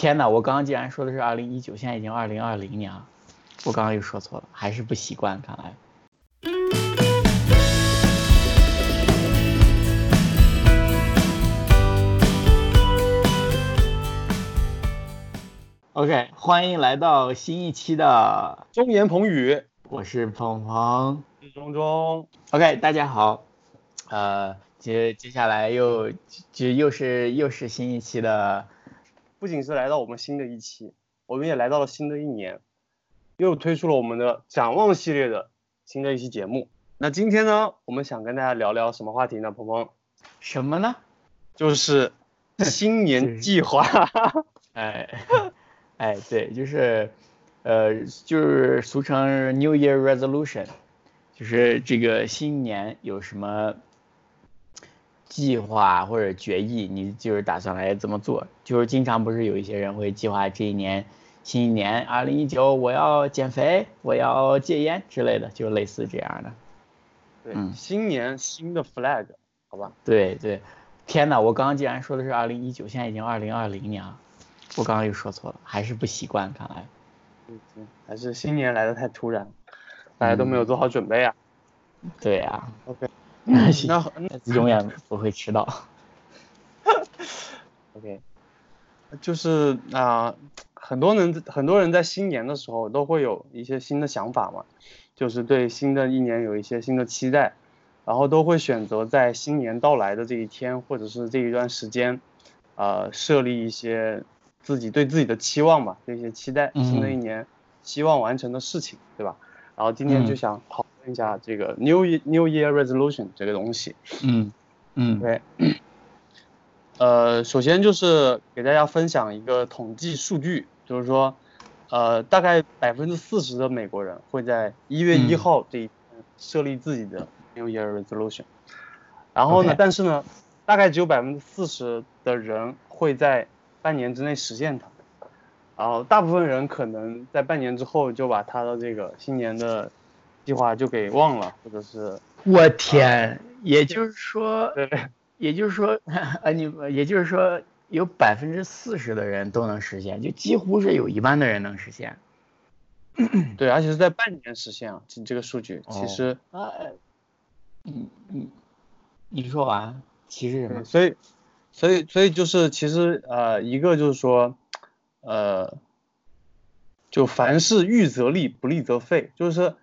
天哪！我刚刚竟然说的是二零一九，现在已经二零二零年了，我刚刚又说错了，还是不习惯，看来。OK，欢迎来到新一期的中言彭语，我是鹏鹏，是中中。OK，大家好，呃，接接下来又就又是又是新一期的，不仅是来到我们新的一期，我们也来到了新的一年，又推出了我们的展望系列的新的一期节目。那今天呢，我们想跟大家聊聊什么话题呢？鹏鹏，什么呢？就是新年 计划。哎，哎，对，就是，呃，就是俗称 New Year Resolution，就是这个新年有什么计划或者决议，你就是打算来怎么做？就是经常不是有一些人会计划这一年，新一年二零一九我要减肥，我要戒烟之类的，就类似这样的。对，嗯新年新的 flag，好吧？对对，天哪，我刚刚竟然说的是二零一九，现在已经二零二零年了，我刚刚又说错了，还是不习惯，看来。嗯，嗯还是新年来的太突然，大家都没有做好准备啊。对呀、OK，那那永远不会迟到。OK，就是啊、很多人很多人在新年的时候都会有一些新的想法嘛，就是对新的一年有一些新的期待，然后都会选择在新年到来的这一天或者是这一段时间，呃，设立一些自己对自己的期望吧，这些期待，新的一嗯年希望完成的事情，对吧？然后今天就嗯想讨论一下这个 New Year New Year Resolution 这个东西。嗯嗯。对，呃，首先就是给大家分享一个统计数据，就是说，呃，大概百分之四十的美国人会在一月一嗯号这一天设立自己的 New Year Resolution，然后呢但是呢，大概只有百分之四十的人会在半年之内实现它，然后大部分人可能在半年之后就把他的这个新年的计划就给忘了，或者是我天，也就是说，对。也就是说，呃，你也就是说，有百分之四十的人都能实现，就几乎是有一半的人能实现。对，而且是在半年实现啊，这这个数据其哦实，啊，嗯嗯，你说完，其实什么，？所以，所以，所以就是其实呃，一个就是说，呃，就凡事预则立，不立则废，就是说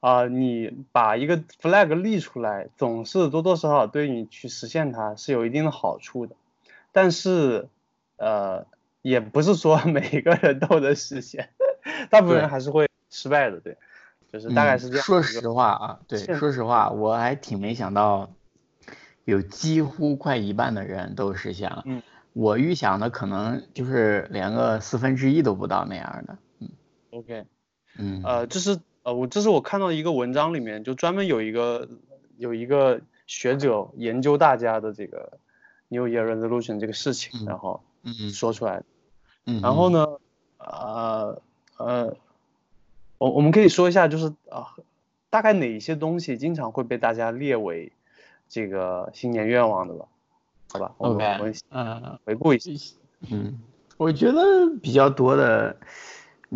啊、你把一个 flag 立出来，总是多多少少对你去实现它是有一定的好处的，但是呃，也不是说 每个人都能实现，大部分人还是会失败的，对，就是大概嗯是这样说实话啊，对，说实话，我还挺没想到，有几乎快一半的人都实现了。嗯，我预想的可能就是连个四分之一都不到那样的。嗯 OK。嗯，呃，这是呃，我这是我看到一个文章里面，就专门有一个有一个学者研究大家的这个 New Year Resolution 这个事情，嗯然后说出来的。嗯，然后呢，呃呃，我我们可以说一下，就是啊、大概哪一些东西经常会被大家列为这个新年愿望的吧？好吧，我们我们，OK，嗯回顾一下。嗯，我觉得比较多的，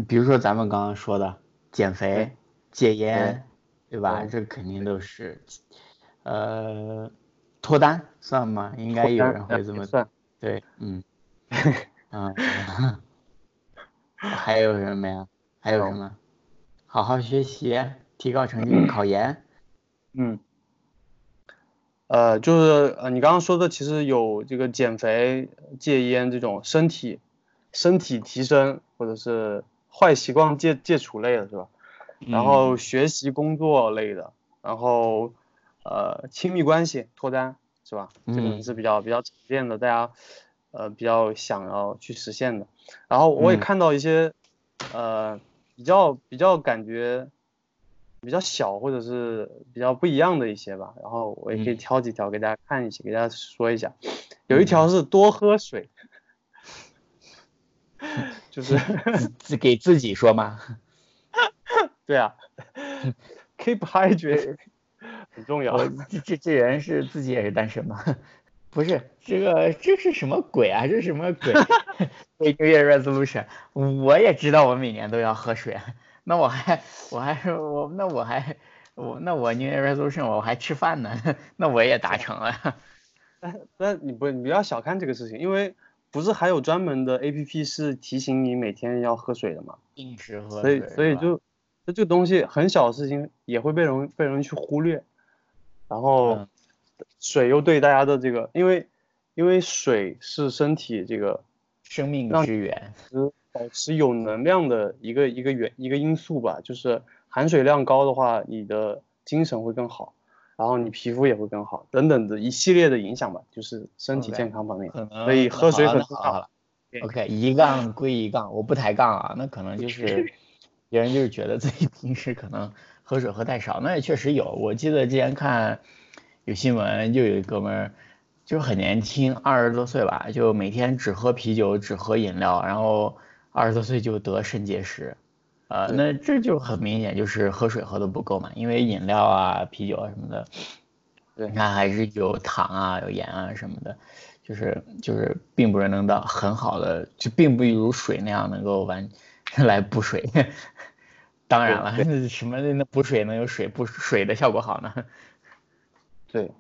比如说咱们刚刚说的减肥、戒烟，对吧？这肯定都是，呃，脱单算吗？应该有人会这么算对，嗯，嗯，还有什么呀？还有什么？好好学习，提高成绩，考研。嗯，呃，就是呃，你刚刚说的，其实有这个减肥、戒烟这种身体身体提升，或者是坏习惯戒戒除类的，是吧？然后学习、工作类的，然后呃，亲密关系脱单，是吧？这嗯个是比较比较常见的，大家呃比较想要去实现的。然后我也嗯看到一些呃比较比较感觉比较小或者是比较不一样的一些吧，然后我也可以嗯挑几条给大家看一些，给大家说一下。有一条是多喝水，就是自自给自己说吗？对啊，keep hydrated 很重要。这这这人是自己也是单身吗？不是，这个这是什么鬼啊？这是什么鬼？New Year Resolution，我也知道我每年都要喝水，那我还我还是我那我还我那我 New Year Resolution 我还吃饭呢，那我也达成了。但但你不你不要小看这个事情，因为不是还有专门的 A P P 是提醒你每天要喝水的嘛？定时喝所以所以就就这个东西很小的事情也会被人被人去忽略，然后水又对大家的这个，因为因为水是身体这个生命之源，保持有能量的一个一个原一个因素吧，就是含水量高的话，你的精神会更好。然后你皮肤也会更好，等等的一系列的影响吧，就是身体健康方面。所以喝水很重要。OK，一杠归一杠，我不抬杠啊。那可能就是 别人就是觉得自己平时可能喝水喝太少，那也确实有。我记得之前看有新闻，就有一哥们儿就很年轻，二十多岁吧，就每天只喝啤酒，只喝饮料，然后二十多岁就得肾结石。呃，那这就很明显就是喝水喝的不够嘛，因为饮料啊、啤酒啊什么的，对，你看还是有糖啊、有盐啊什么的，就是就是并不是能到很好的，就并不如水那样能够完 来补水。当然了，什么那补水能有水补水的效果好呢？对，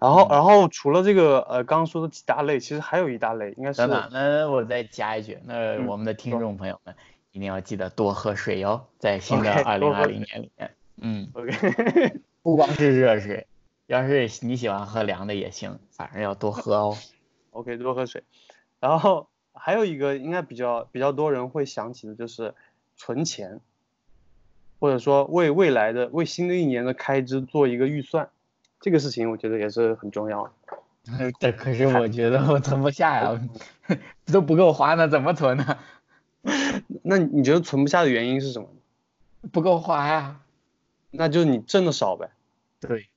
然后然后除了这个呃刚刚说的几大类，其实还有一大类应该是。等等，那我再加一句，那我们的听众朋友们。一定要记得多喝水哟，在新的二零二零年里面，嗯，OK，不光是热水，要是你喜欢喝凉的也行，反正要多喝哦。OK，多喝水。然后还有一个应该比较比较多人会想起的就是存钱，或者说为未来的为新的一年的开支做一个预算，这个事情我觉得也是很重要的。这可是我觉得我存不下呀，都不够花呢，怎么存呢？那你觉得存不下的原因是什么？不够花呀。那就是你挣的少呗。对，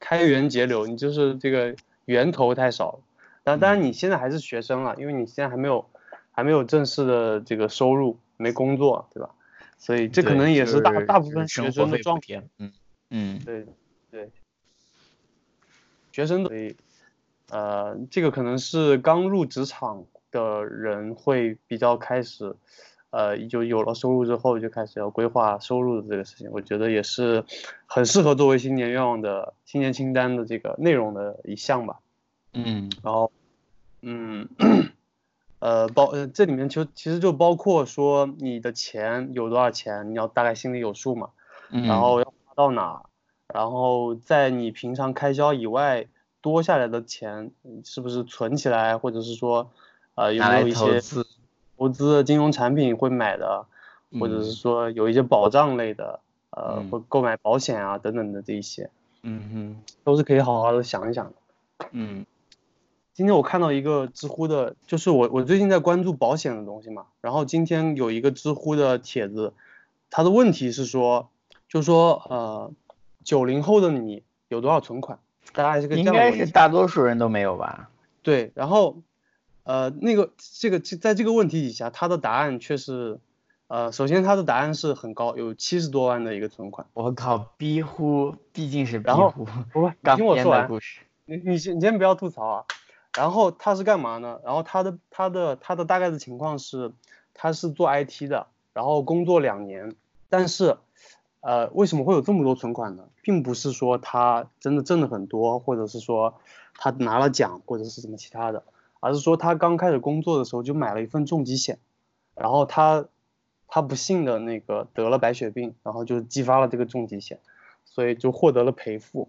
开源节流，你就是这个源头太少了。当当然你现在还是学生了，因为你现在还没有还没有正式的这个收入，没工作，对吧？所以这可能也是大大部分学生的状态。嗯嗯，对对。学生所以呃，这个可能是刚入职场。的人会比较开始，呃，就有了收入之后就开始要规划收入的这个事情，我觉得也是很适合作为新年愿望的新年清单的这个内容的一项吧。嗯，然后，嗯，呃，包呃这里面就其实就包括说你的钱有多少钱，你要大概心里有数嘛。嗯。然后要花到哪，然后在你平常开销以外多下来的钱是不是存起来，或者是说。呃，有没有一些投资金融产品会买的，或者是说有一些保障类的，呃，或购买保险啊等等的这一些，嗯哼，都是可以好好的想一想的。嗯，今天我看到一个知乎的，就是我我最近在关注保险的东西嘛，然后今天有一个知乎的帖子，他的问题是说，就说呃，九零后的你有多少存款？大概是个应该是大多数人都没有吧？对，然后。呃，那个这个在这个问题底下，他的答案却是，呃，首先他的答案是很高，有七十多万的一个存款。我靠，逼乎，毕竟是逼呼。不不，听我说完。你你先你先不要吐槽啊。然后他是干嘛呢？然后他的他的他的大概的情况是，他是做 IT 的，然后工作两年，但是，呃，为什么会有这么多存款呢？并不是说他真的挣了很多，或者是说他拿了奖，或者是什么其他的。而是说他刚开始工作的时候就买了一份重疾险，然后他他不幸的那个得了白血病，然后就激发了这个重疾险，所以就获得了赔付，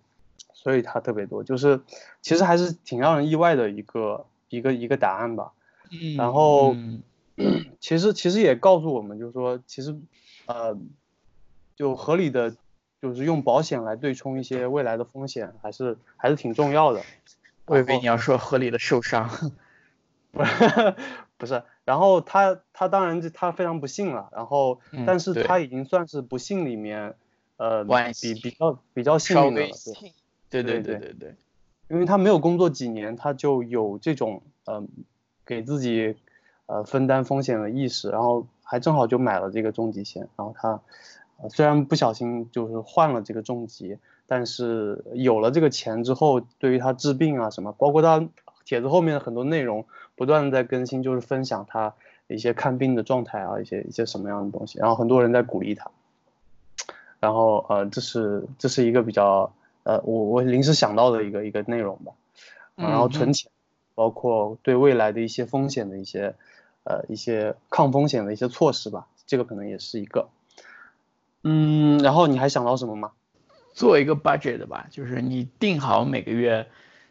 所以他特别多，就是其实还是挺让人意外的一个一个一个答案吧。然后 其实其实也告诉我们，就是说其实呃就合理的就是用保险来对冲一些未来的风险，还是还是挺重要的。我以为你要说合理的受伤，不不是，然后他他当然就他非常不幸了，然后但是他已经算是不幸里面，呃比比较比较幸运的了，对对对对对，因为他没有工作几年，他就有这种呃给自己呃分担风险的意识，然后还正好就买了这个重疾险，然后他虽然不小心就是患了这个重疾。但是有了这个钱之后，对于他治病啊什么，包括他帖子后面的很多内容不断的在更新，就是分享他一些看病的状态啊，一些一些什么样的东西，然后很多人在鼓励他，然后呃，这是这是一个比较呃，我我临时想到的一个一个内容吧，然后存钱，包括对未来的一些风险的一些呃一些抗风险的一些措施吧，这个可能也是一个，嗯，然后你还想到什么吗？做一个 budget 吧，就是你定好每个月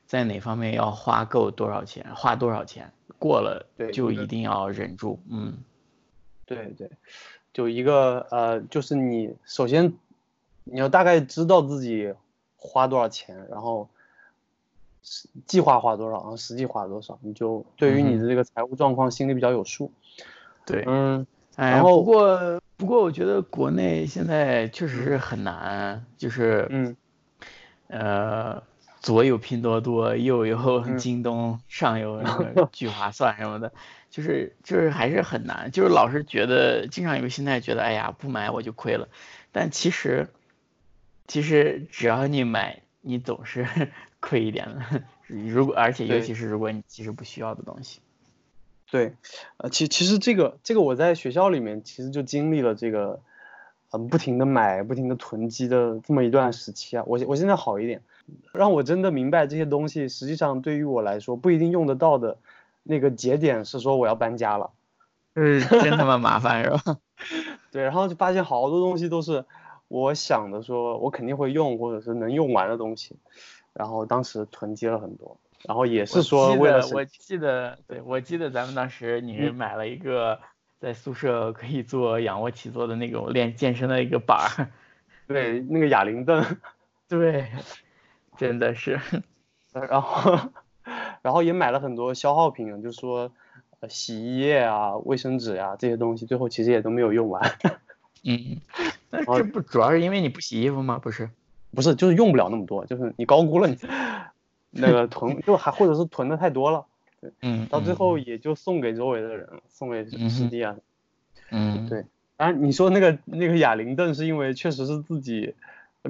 在哪方面要花够多少钱，花多少钱，过了就一定要忍住。嗯，对对，就一个呃，就是你首先你要大概知道自己花多少钱，然后计划花多少，然后实际花多少，你就对于你的这个财务状况心里比较有数。对，嗯。然后不过不过，我觉得国内现在确实是很难，就是嗯，呃，左有拼多多，右有京东，上 有聚划算什么的，就是就是还是很难，就是老是觉得经常有个心态，觉得哎呀不买我就亏了，但其实其实只要你买，你总是 亏一点的，如果而且尤其是如果你其实不需要的东西。对，呃，其其实这个这个我在学校里面其实就经历了这个，嗯，不停的买，不停的囤积的这么一段时期啊。我我现在好一点，让我真的明白这些东西实际上对于我来说不一定用得到的那个节点是说我要搬家了，嗯，真他妈麻烦是吧？对，然后就发现好多东西都是我想的说我肯定会用或者是能用完的东西，然后当时囤积了很多。然后也是说为了我记得，对我记得咱们当时你是买了一个在宿舍可以做仰卧起坐的那种练健身的一个板儿，对，那个哑铃凳，对，真的是，然后然后也买了很多消耗品，就是说洗衣液啊、卫生纸呀这些东西，最后其实也都没有用完。嗯，那这不主要是因为你不洗衣服吗？不是，不是，就是用不了那么多，就是你高估了你。那个囤就还或者是囤的太多了，对，嗯，到最后也就送给周围的人了，送给师弟啊，嗯，对，当然你说那个那个哑铃凳是因为确实是自己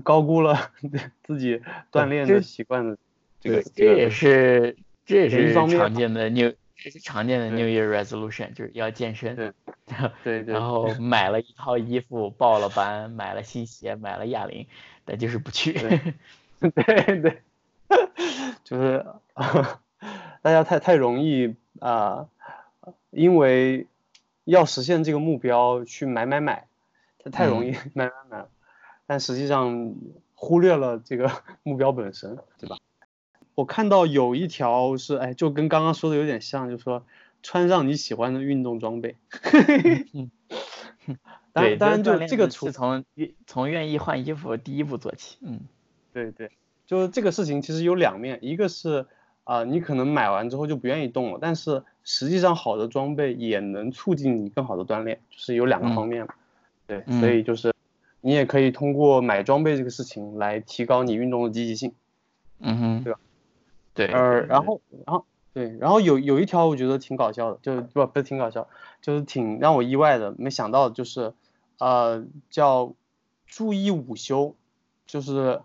高估了 自己锻炼的习惯的，这个这也是这也是常见的 new 这是常见的 New Year Resolution，就是要健身，对对对，然后买了一套衣服，报了班，买了新鞋，买了哑铃，但就是不去，对对。就是大家太太容易啊，因为要实现这个目标去买买买，它太容易买买买了，但实际上忽略了这个 目标本身，对吧？我看到有一条是，哎，就跟刚刚说的有点像，就是说穿上你喜欢的运动装备。对，当然就这个是从从愿意换衣服第一步做起。嗯，对对。就是这个事情其实有两面，一个是啊，你可能买完之后就不愿意动了，但是实际上好的装备也能促进你更好的锻炼，就是有两个方面嘛。对，所以就是你也可以通过买装备这个事情来提高你运动的积极性。嗯哼，对吧？对，呃，然后然后对，然后有有一条我觉得挺搞笑的，就是不不是挺搞笑，就是挺让我意外的，没想到就是呃叫注意午休，就是。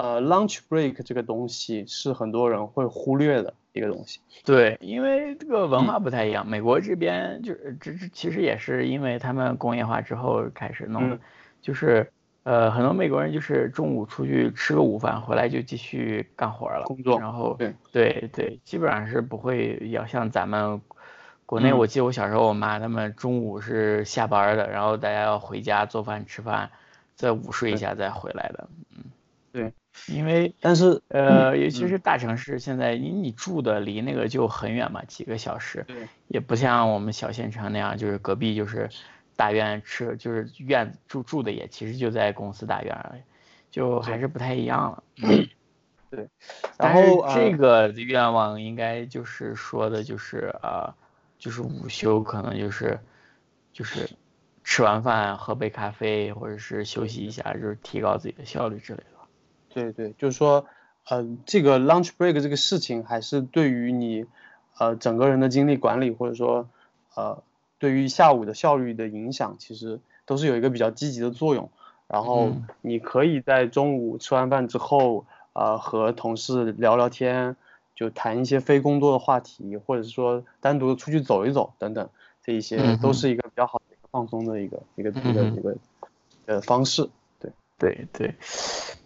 呃，lunch break 这个东西是很多人会忽略的一个东西。对，因为这个文化不太一样。美国这边就是这这其实也是因为他们工业化之后开始弄的，就是呃很多美国人就是中午出去吃个午饭，回来就继续干活了，工作。然后对对对，基本上是不会要像咱们国内。我记得我小时候，我妈他们中午是下班的，然后大家要回家做饭吃饭，再午睡一下再回来的。因为，但是，呃，尤其是大城市，现在你你住的离那个就很远嘛，几个小时，也不像我们小县城那样，就是隔壁就是大院吃，就是院住住的也其实就在公司大院而已，就还是不太一样了。对，然后这个愿望应该就是说的就是呃，就是午休可能就是就是吃完饭喝杯咖啡或者是休息一下，就是提高自己的效率之类的。对对，就是说，呃，这个 lunch break 这个事情，还是对于你，呃，整个人的精力管理，或者说，呃，对于下午的效率的影响，其实都是有一个比较积极的作用。然后你可以在中午吃完饭之后，呃，和同事聊聊天，就谈一些非工作的话题，或者是说单独的出去走一走等等，这一些都是一个比较好的放松的一个一个一个一个呃方式。对对对，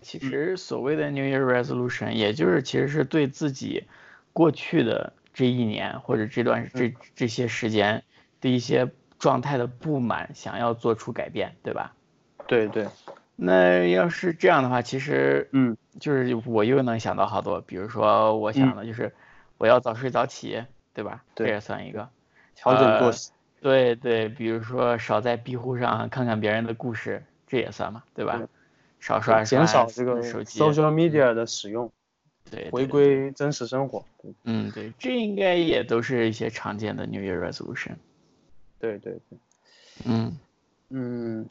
其实所谓的 New Year Resolution，也就是其实是对自己过去的这一年或者这段这这些时间的一些状态的不满，想要做出改变，对吧？对对。那要是这样的话，其实，嗯，就是我又能想到好多，比如说我想的就是我要早睡早起，对吧？这也算一个调整作息。对对，比如说少在壁虎上看看别人的故事，这也算嘛，对吧？少刷减少这个手机 social media 的使用，对，回归真实生活。嗯，对，这应该也都是一些常见的 New Year Resolution。对对对，嗯嗯。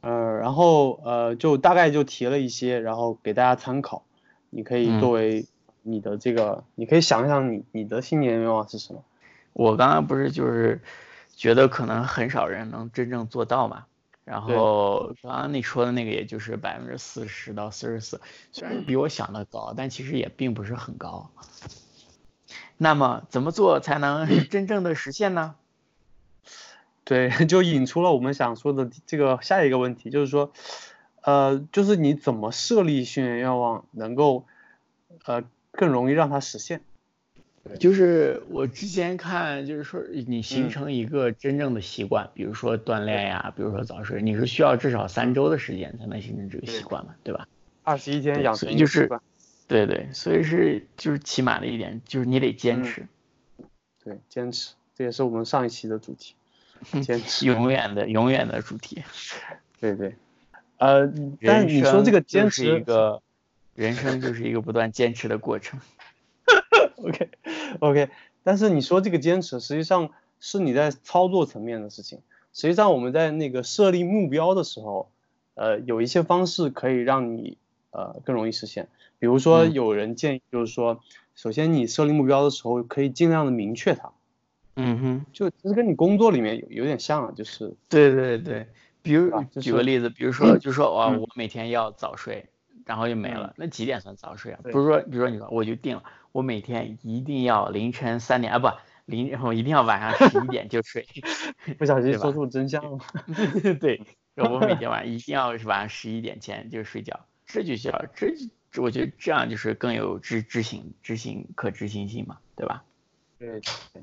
呃，然后呃，就大概就提了一些，然后给大家参考，你可以作为你的这个，你可以想一想你你的新年愿望是什么。我刚刚不是就是觉得可能很少人能真正做到嘛，然后刚刚你说的那个也就是百分之四十到四十四，虽然比我想的高，但其实也并不是很高。那么怎么做才能 真正的实现呢？对，就引出了我们想说的这个下一个问题，就是说，呃，就是你怎么设立训练愿望，能够，呃，更容易让它实现？就是我之前看，就是说你形成一个真正的习惯，比如说锻炼呀，比如说早睡，你是需要至少三周的时间才能形成这个习惯嘛，对吧？二十一天养成一个习惯。对对，所以是就是起码的一点，就是你得坚持。对，坚持，这也是我们上一期的主题。坚持永远的永远的主题，对对，呃，但你说这个坚持一个人生就是一个不断坚持的过程。OK OK，但是你说这个坚持实际上是你在操作层面的事情。实际上我们在那个设立目标的时候，呃，有一些方式可以让你呃更容易实现。比如说有人建议就是说，首先你设立目标的时候可以尽量的明确它。嗯哼，就其实跟你工作里面有有点像啊，就是对对对，比如举个例子，比如说 就说哇，我每天要早睡，然后就没了，那几点算早睡啊？不是说，比如说你说我就定了，我每天一定要凌晨三点啊，不凌，我一定要晚上十一点就睡，不小心说出真相了。对，我每天晚上 一定要是晚上十一点前就睡觉，这就叫这，我觉得这样就是更有执执行执行可执行性嘛，对吧？对对。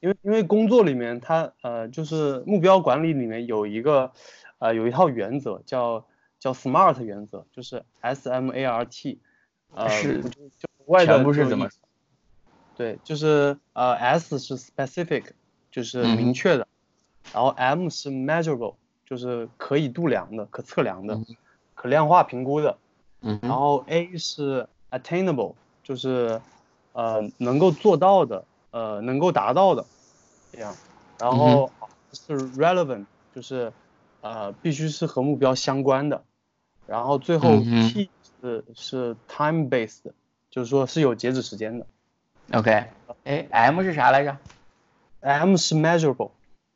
因为因为工作里面，它呃就是目标管理里面有一个呃有一套原则叫叫 SMART 原则，就是 S M A R T，呃是就外全部是怎么？对，就是呃 S 是 specific，就是明确的，然后 M 是 measurable，就是可以度量的、可测量的、可量化评估的，嗯，然后 A 是 attainable，就是呃能够做到的。呃，能够达到的，这样，然后是 relevant，就是呃，必须是和目标相关的，然后最后 T 是是 time based，就是说是有截止时间的。OK，哎，M 是啥来着？M 是 measurable，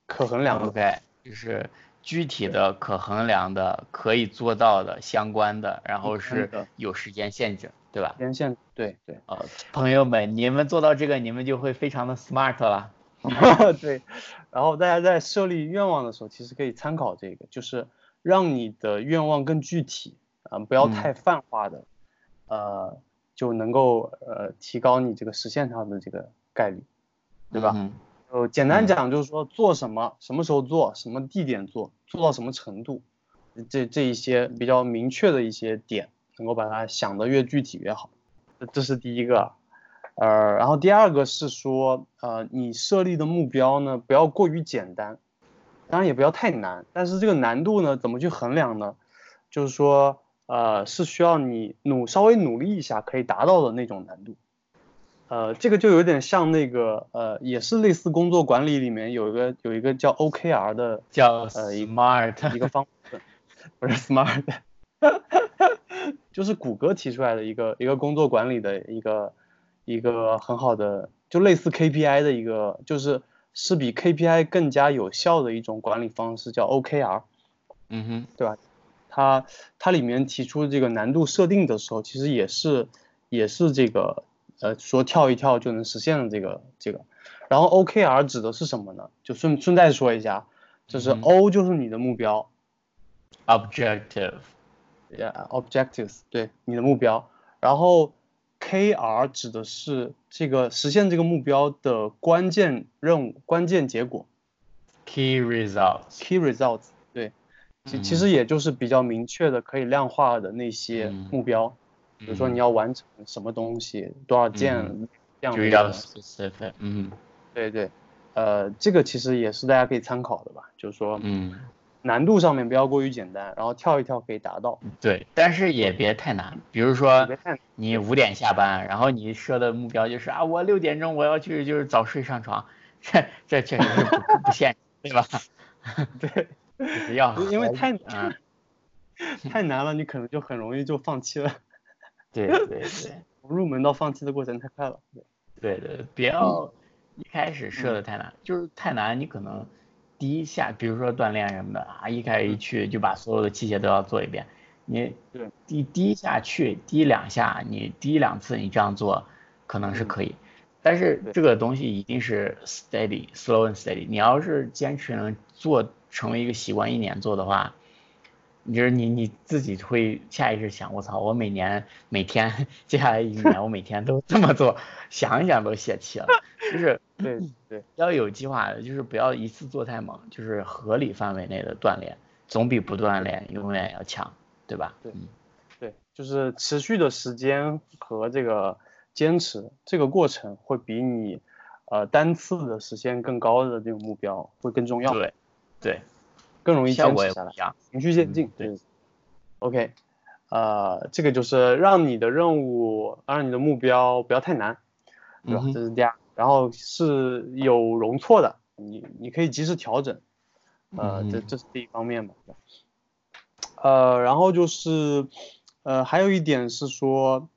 可衡量的。OK，就是具体的、可衡量的、可以做到的、相关的，然后是有时间限制。对吧？时间限制，对对。呃，朋友们，你们做到这个，你们就会非常的 smart 了。对。然后大家在设立愿望的时候，其实可以参考这个，就是让你的愿望更具体，啊，不要太泛化的，呃，就能够呃提高你这个实现它的这个概率，对吧？嗯。呃，简单讲就是说做什么，什么时候做，什么地点做，做到什么程度，这这一些比较明确的一些点。能够把它想得越具体越好，这是第一个，呃，然后第二个是说，呃，你设立的目标呢，不要过于简单，当然也不要太难，但是这个难度呢，怎么去衡量呢？就是说，呃，是需要你努稍微努力一下可以达到的那种难度，呃，这个就有点像那个，呃，也是类似工作管理里面有一个有一个叫 OKR 的，叫呃 smart 一个方，不是 smart。就是谷歌提出来的一个一个工作管理的一个一个很好的，就类似 KPI 的一个，就是是比 KPI 更加有效的一种管理方式，叫 OKR。嗯哼，对吧？它它里面提出这个难度设定的时候，其实也是也是这个呃说跳一跳就能实现的这个这个。然后 OKR 指的是什么呢？就顺顺带说一下，就是 O 就是你的目标，objective，yeah，objectives，对，你的目标。然后 KR 指的是这个实现这个目标的关键任务、关键结果，key results，key results，对，其其实也就是比较明确的可以量化的那些目标，比如说你要完成什么东西，多少件这样的 specific，嗯。对对，呃，这个其实也是大家可以参考的吧，就是说，嗯，难度上面不要过于简单，然后跳一跳可以达到。对，但是也别太难，比如说你五点下班，然后你设的目标就是啊，我六点钟我要去就是早睡上床，这这确实是不不现实，对吧？对，不要，因为太 难，太难了，你可能就很容易就放弃了。对对对，入门到放弃的过程太快了。对对，不要。一开始设的太难，就是太难，你可能第一下，比如说锻炼什么的啊，一开始一去就把所有的器械都要做一遍，你对。第第一下去，第一两下，你第一两次你这样做可能是可以，但是这个东西一定是 steady，slow and steady，你要是坚持能做成为一个习惯，一年做的话。你就是你你自己会下意识想，我操，我每年每天接下来一年我每天都这么做，想一想都泄气了。就是对对，要有计划的，就是不要一次做太猛，就是合理范围内的锻炼，总比不锻炼永远要强，对吧？对，对，就是持续的时间和这个坚持这个过程会比你呃单次的实现更高的这种目标会更重要。对，对。更容易坚持下来，循序渐进。对，OK，呃，这个就是让你的任务，让你的目标不要太难，对吧？这是第二，然后是有容错的，你你可以及时调整，呃，这这是第一方面嘛。呃，然后就是，呃，还有一点是说，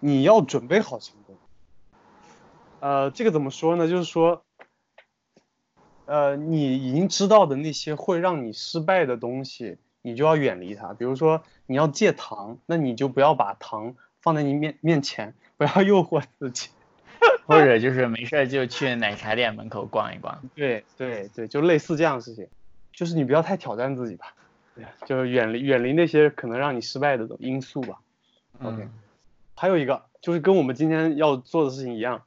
你要准备好行动。呃，这个怎么说呢？就是说。呃，你已经知道的那些会让你失败的东西，你就要远离它。比如说你要戒糖，那你就不要把糖放在你面面前，不要诱惑自己。或者就是没事就去奶茶店门口逛一逛。对对对，就类似这样的事情，就是你不要太挑战自己吧，对，就远离远离那些可能让你失败的因素吧。OK，还有一个就是跟我们今天要做的事情一样。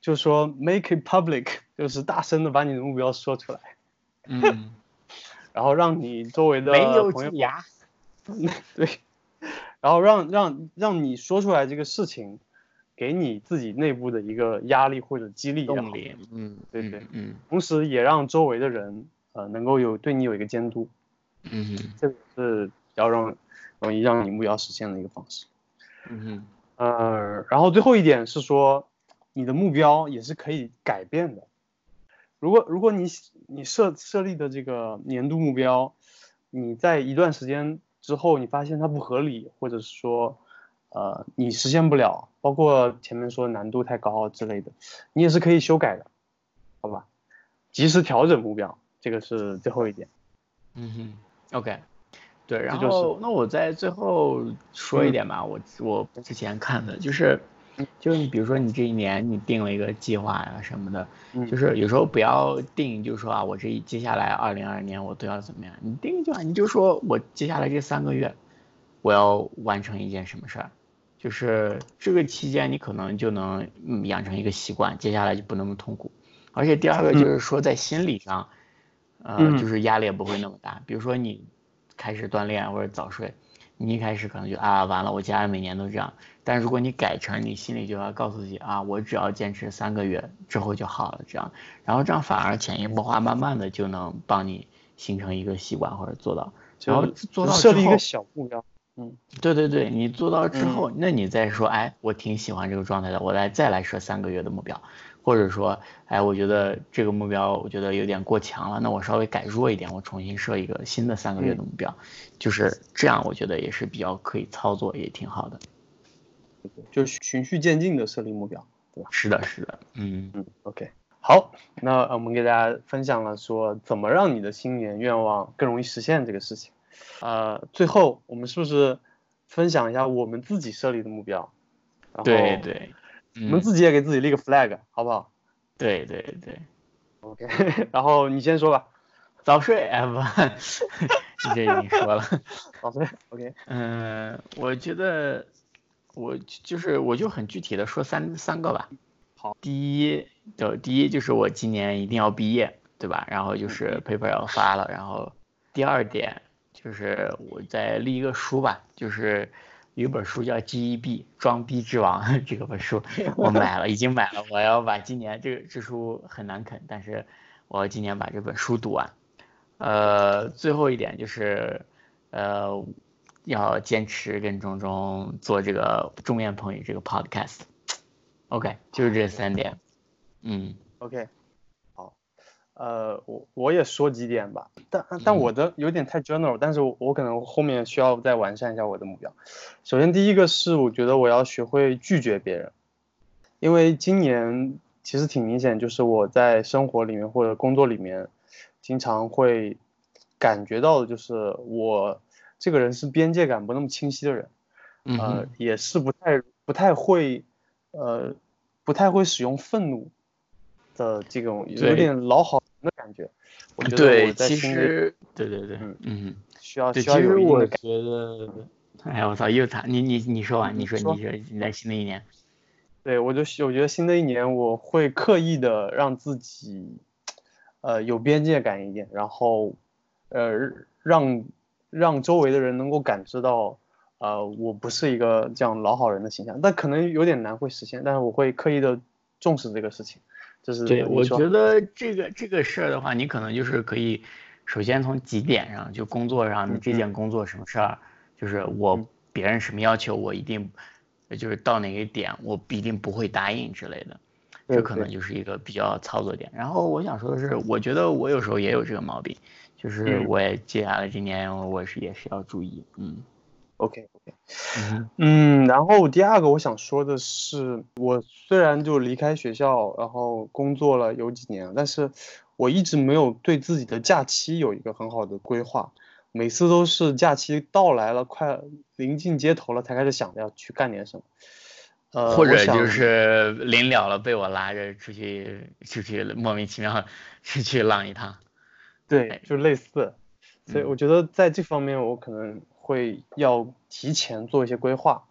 就是说，make it public，就是大声的把你的目标说出来，嗯，然后让你周围的朋友，对，然后让让让你说出来这个事情，给你自己内部的一个压力或者激励动力，嗯，对对，嗯，同时也让周围的人呃能够有对你有一个监督，嗯，这个是要让容易让你目标实现的一个方式，嗯呃，然后最后一点是说。你的目标也是可以改变的。如果如果你你设设立的这个年度目标，你在一段时间之后，你发现它不合理，或者是说，呃，你实现不了，包括前面说难度太高之类的，你也是可以修改的，好吧？及时调整目标，这个是最后一点。嗯哼，OK，对，然后那我在最后说一点吧，我我之前看的就是。就是你比如说你这一年你定了一个计划呀什么的，就是有时候不要定，就是说啊我这一接下来二零二二年我都要怎么样？你定就你就说我接下来这三个月我要完成一件什么事儿，就是这个期间你可能就能养成一个习惯，接下来就不那么痛苦。而且第二个就是说在心理上，呃，就是压力也不会那么大。比如说你开始锻炼或者早睡。你一开始可能就啊完了，我家人每年都这样。但如果你改成你心里就要告诉自己啊，我只要坚持三个月之后就好了，这样，然后这样反而潜移默化，慢慢的就能帮你形成一个习惯或者做到。然后做到设立一个小目标，嗯，对对对，你做到之后，那你再说，哎，我挺喜欢这个状态的，我来再来设三个月的目标。或者说，哎，我觉得这个目标我觉得有点过强了，那我稍微改弱一点，我重新设一个新的三个月的目标，就是这样，我觉得也是比较可以操作，也挺好的。就是循序渐进的设立目标，对吧？是的，是的，嗯嗯，OK，好，那我们给大家分享了说怎么让你的新年愿望更容易实现这个事情。呃，最后我们是不是分享一下我们自己设立的目标？对对。我们自己也给自己立个 flag，好不好？对对对。OK，然后你先说吧。早睡哎不，这已经说了。早睡 OK。嗯，我觉得我就是我就很具体的说三三个吧。好，第一就第一就是我今年一定要毕业，对吧？然后就是 paper 要发了，然后第二点就是我再立一个书吧，就是有一本书叫 GEB 装逼之王 这个本书 我买了，已经买了，我要把今年这个这书很难啃，但是我要今年把这本书读完。呃，最后一点就是，呃，要坚持跟钟钟做这个中言朋友这个 podcast。OK，就是这三点。嗯，OK，好，呃，我我也说几点吧，但但我的有点太 general，但是我可能后面需要再完善一下我的目标。首先第一个是我觉得我要学会拒绝别人，因为今年其实挺明显，就是我在生活里面或者工作里面。经常会感觉到的就是我这个人是边界感不那么清晰的人，呃，也是不太不太会，呃，不太会使用愤怒的这种有点老好人的感觉。我觉得我在其实对对对，嗯嗯，需要需要有一定的。觉得，哎我操，又惨！你你你说完，你说你说你在新的一年，对我就我觉得新的一年我会刻意的让自己。呃，有边界感一点，然后，呃，让让周围的人能够感知到，呃，我不是一个这样老好人的形象，但可能有点难会实现，但是我会刻意的重视这个事情，就是对，我觉得这个这个事儿的话，你可能就是可以，首先从几点上，就工作上你这件工作什么事儿，就是我别人什么要求，我一定，就是到哪个点，我一定不会答应之类的。这可能就是一个比较操作点。然后我想说的是，我觉得我有时候也有这个毛病，就是我也接下来今年我是也是要注意。嗯，OK OK，嗯，然后第二个我想说的是，我虽然就离开学校，然后工作了有几年，但是我一直没有对自己的假期有一个很好的规划，每次都是假期到来了，快临近街头了，才开始想着要去干点什么。呃或者就是临了了被我拉着出去出去莫名其妙出去浪一趟，对，就类似，所以我觉得在这方面我可能会要提前做一些规划。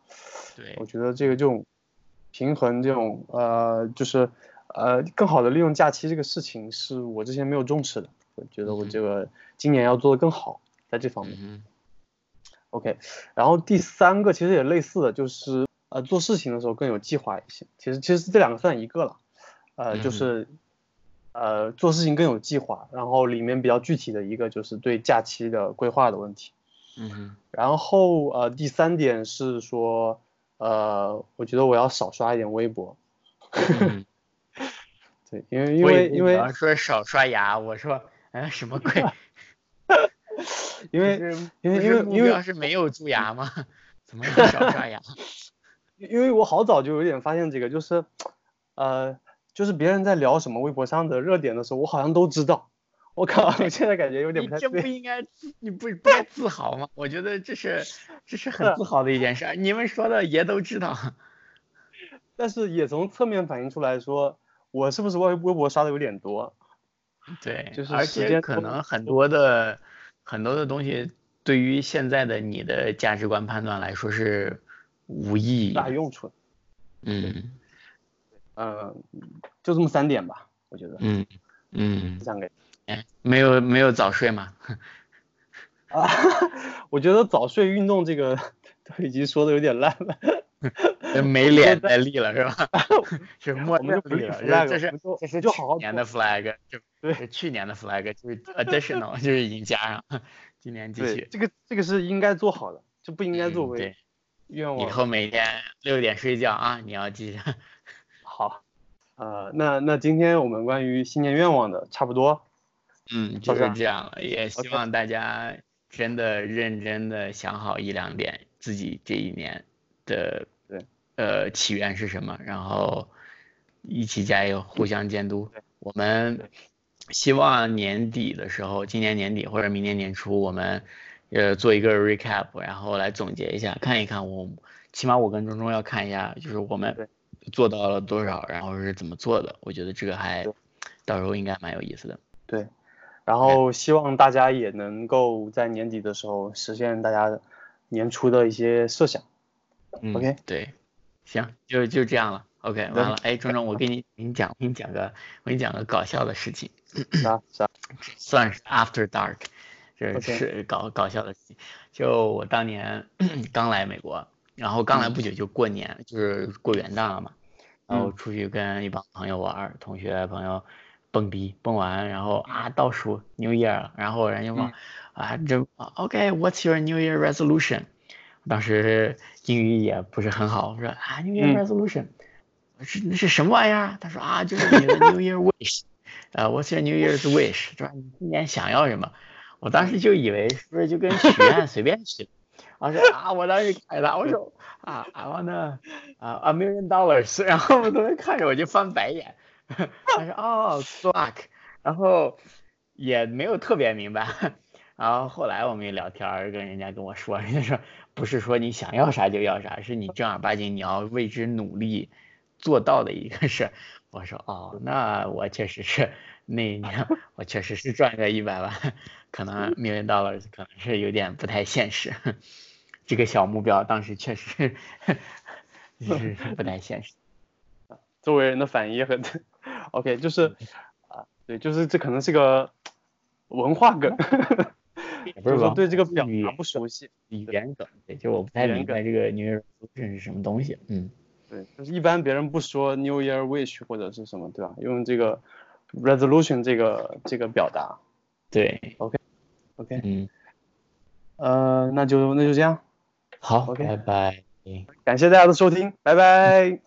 对，我觉得这个这种平衡这种呃就是呃更好的利用假期这个事情是我之前没有重视的，我觉得我这个今年要做的更好在这方面。OK，然后第三个其实也类似的就是。呃，做事情的时候更有计划一些。其实，其实这两个算一个了。呃，就是，呃，做事情更有计划，然后里面比较具体的一个就是对假期的规划的问题。嗯。然后呃，第三点是说，呃，我觉得我要少刷一点微博。对，因为因为因为说少刷牙，我说哎什么鬼？因为因为因为因为是没有蛀牙吗？怎么少刷牙？因为我好早就有点发现这个，就是，呃，就是别人在聊什么微博上的热点的时候，我好像都知道。我靠，我现在感觉有点不太对。这不应该，你不不该自豪吗？我觉得这是这是很自豪的一件事。你们说的爷都知道，但是也从侧面反映出来说，我是不是微微博刷的有点多？对，就是而且可能很多的很多的东西，对于现在的你的价值观判断来说是。无意义，大用处。嗯，呃，就这么三点吧，我觉得。嗯嗯。这样给。哎，没有没有早睡吗？啊，我觉得早睡运动这个都已经说的有点烂了。没脸再立了是吧？是默认立了，这是这是就好好年的 flag，就对，是去年的 flag，就是 additional，就是已经加上，今年继续。这个这个是应该做好的，就不应该作为。愿望以后每天六点睡觉啊，你要记着。好，呃，那那今天我们关于新年愿望的差不多，嗯，就是这样了。也希望大家真的认真的想好一两点，自己这一年的对呃起源是什么，然后一起加油，互相监督。我们希望年底的时候，今年年底或者明年年初，我们。呃，做一个 recap，然后来总结一下，看一看我，起码我跟钟钟要看一下，就是我们做到了多少，然后是怎么做的，我觉得这个还到时候应该蛮有意思的。对，然后希望大家也能够在年底的时候实现大家年初的一些设想。嗯 OK 对，行，就就这样了。OK，完了。哎，钟钟，我给你给你讲，给你讲个，我给你讲个搞笑的事情，啥啥？算是 After Dark，这是搞搞笑的事情。就我当年 刚来美国，然后刚来不久就过年，就是过元旦了嘛，然后出去跟一帮朋友玩，同学朋友蹦迪，蹦完然后啊倒数 New Year，然后人家问、啊这 OK，What's your New Year resolution？当时英语也不是很好，我说啊 New Year 嗯 resolution，、是那是什么玩意儿？他说啊就是你的 New Year wish，呃 What's your New Year's wish？是吧？你今年想要什么？我当时就以为是不是就跟许愿随便许，我说啊，我当时改了，我说啊，I wanna 啊 a million dollars，然后我们同学看着我就翻白眼，他说哦 luck，然后也没有特别明白，然后后来我们一聊天，跟人家跟我说，人家说不是说你想要啥就要啥，是你正儿八经你要为之努力做到的一个事。我说哦，那我确实是那一年 我确实是赚个一百万，可能 million dollars 可能是有点不太现实。这个小目标当时确实 是是不太现实。周围人的反应也很 OK，就是啊，对，就是这可能是个文化梗，也不就是是说吧对这个表达不熟悉。语言梗，对，就我不太明白这个 New Year resolution 是什么东西。嗯，对，就是一般别人不说 New Year wish 或者是什么，对吧？用这个 resolution 这个这个表达。对，，OK，OK，嗯，呃，那就那就这样，好 OK 拜拜。感谢大家的收听，拜拜。